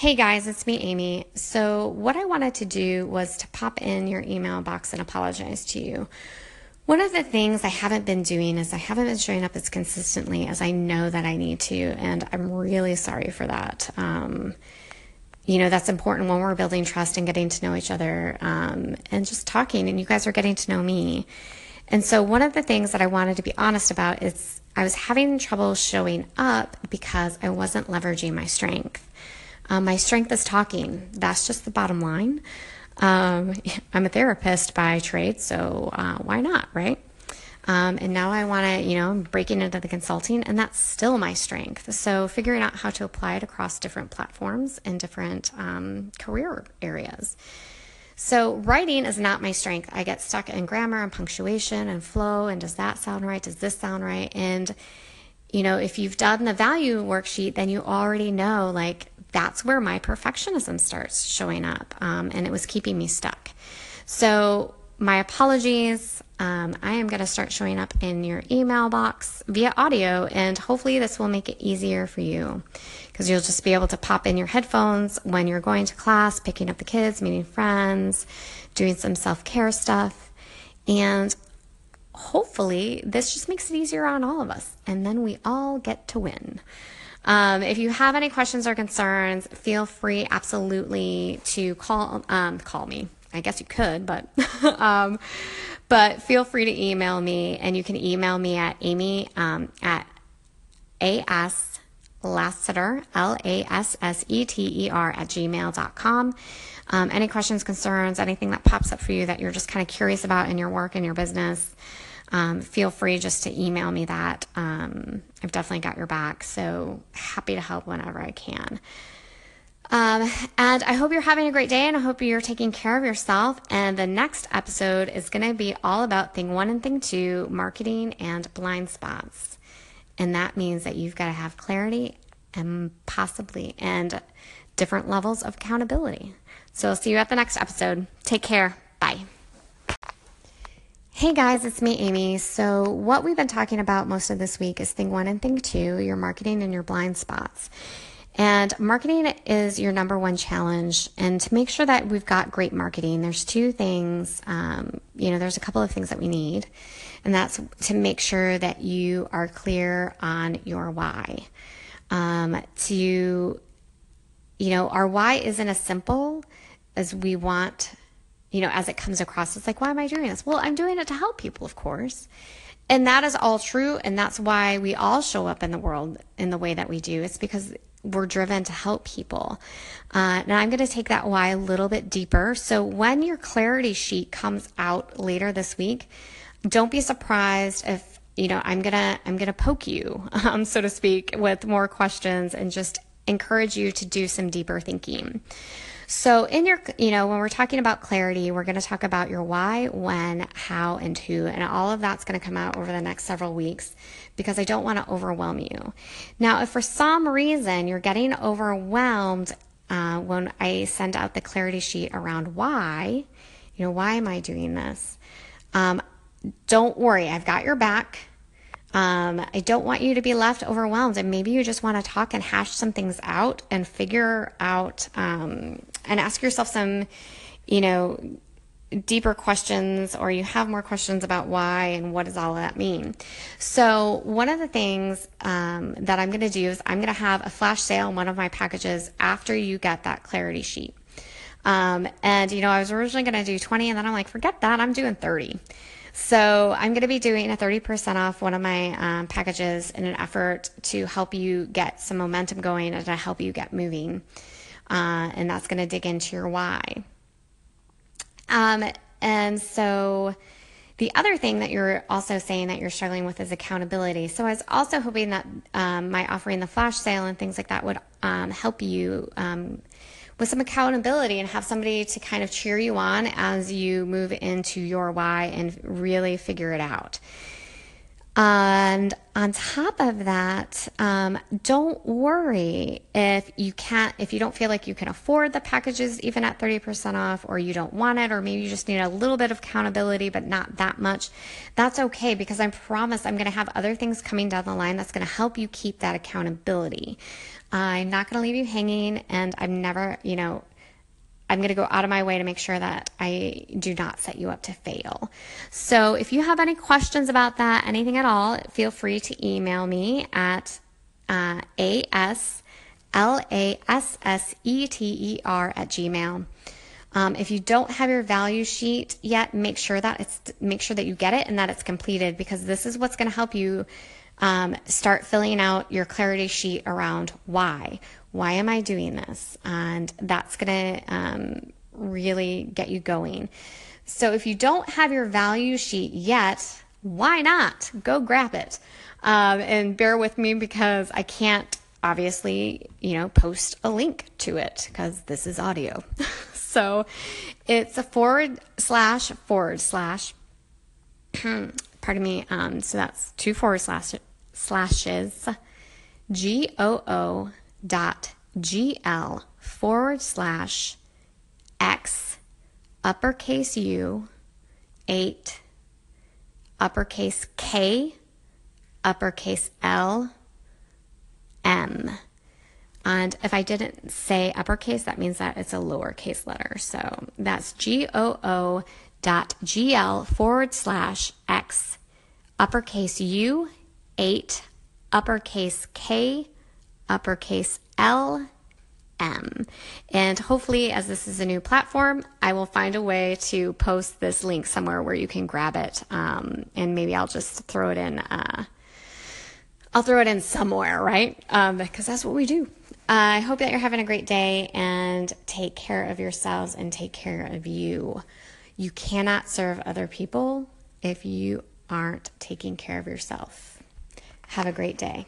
Hey guys, it's me, Amy. So, what I wanted to do was to pop in your email box and apologize to you. One of the things I haven't been doing is I haven't been showing up as consistently as I know that I need to, and I'm really sorry for that. Um, you know, that's important when we're building trust and getting to know each other um, and just talking, and you guys are getting to know me. And so, one of the things that I wanted to be honest about is I was having trouble showing up because I wasn't leveraging my strength. Um, my strength is talking. That's just the bottom line. Um, I'm a therapist by trade, so uh, why not, right? Um, and now I want to, you know, breaking into the consulting, and that's still my strength. So figuring out how to apply it across different platforms and different um, career areas. So writing is not my strength. I get stuck in grammar and punctuation and flow, and does that sound right? Does this sound right? And you know, if you've done the value worksheet, then you already know like that's where my perfectionism starts showing up. Um, and it was keeping me stuck. So, my apologies. Um, I am going to start showing up in your email box via audio, and hopefully, this will make it easier for you because you'll just be able to pop in your headphones when you're going to class, picking up the kids, meeting friends, doing some self care stuff. And hopefully, this just makes it easier on all of us, and then we all get to win. Um, if you have any questions or concerns, feel free absolutely to call um, call me. I guess you could, but um, but feel free to email me, and you can email me at amy um, at as Lasseter, L A S S E T E R, at gmail.com. Um, any questions, concerns, anything that pops up for you that you're just kind of curious about in your work and your business, um, feel free just to email me that. Um, I've definitely got your back. So happy to help whenever I can. Um, and I hope you're having a great day and I hope you're taking care of yourself. And the next episode is going to be all about thing one and thing two marketing and blind spots. And that means that you've got to have clarity and possibly and different levels of accountability. So I'll see you at the next episode. Take care. Bye. Hey guys, it's me, Amy. So, what we've been talking about most of this week is thing one and thing two your marketing and your blind spots. And marketing is your number one challenge. And to make sure that we've got great marketing, there's two things, um, you know, there's a couple of things that we need. And that's to make sure that you are clear on your why. Um, to, you know, our why isn't as simple as we want you know, as it comes across. It's like, why am I doing this? Well, I'm doing it to help people, of course. And that is all true. And that's why we all show up in the world in the way that we do. It's because we're driven to help people. Uh, and I'm going to take that why a little bit deeper. So when your clarity sheet comes out later this week, don't be surprised if you know i'm gonna i'm gonna poke you um, so to speak with more questions and just encourage you to do some deeper thinking so, in your, you know, when we're talking about clarity, we're going to talk about your why, when, how, and who. And all of that's going to come out over the next several weeks because I don't want to overwhelm you. Now, if for some reason you're getting overwhelmed uh, when I send out the clarity sheet around why, you know, why am I doing this? Um, don't worry, I've got your back. Um, I don't want you to be left overwhelmed, and maybe you just want to talk and hash some things out and figure out um, and ask yourself some, you know, deeper questions, or you have more questions about why and what does all that mean. So, one of the things um, that I'm going to do is I'm going to have a flash sale on one of my packages after you get that clarity sheet. Um, and you know, I was originally going to do 20, and then I'm like, forget that, I'm doing 30. So I'm going to be doing a 30% off one of my um, packages in an effort to help you get some momentum going and to help you get moving. Uh, and that's going to dig into your why. Um, and so the other thing that you're also saying that you're struggling with is accountability. So I was also hoping that um, my offering the flash sale and things like that would um, help you um, with some accountability and have somebody to kind of cheer you on as you move into your why and really figure it out. And on top of that, um, don't worry if you can't, if you don't feel like you can afford the packages even at 30% off, or you don't want it, or maybe you just need a little bit of accountability, but not that much. That's okay because I promise I'm going to have other things coming down the line that's going to help you keep that accountability. I'm not going to leave you hanging, and I'm never, you know, I'm going to go out of my way to make sure that I do not set you up to fail. So if you have any questions about that, anything at all, feel free to email me at uh, at Gmail. Um, if you don't have your value sheet yet, make sure that it's make sure that you get it and that it's completed because this is what's going to help you um, start filling out your clarity sheet around why. Why am I doing this? And that's going to um, really get you going. So if you don't have your value sheet yet, why not? Go grab it. Um, and bear with me because I can't obviously, you know, post a link to it because this is audio. so it's a forward slash forward slash, pardon me. Um, so that's two forward slash slashes G O O dot GL forward slash X uppercase U 8 uppercase K uppercase L M. And if I didn't say uppercase, that means that it's a lowercase letter. So that's G O O dot GL forward slash X uppercase U 8 uppercase K uppercase L M. And hopefully, as this is a new platform, I will find a way to post this link somewhere where you can grab it. Um, and maybe I'll just throw it in. Uh, I'll throw it in somewhere, right? Um, because that's what we do. Uh, I hope that you're having a great day and take care of yourselves and take care of you. You cannot serve other people if you aren't taking care of yourself. Have a great day.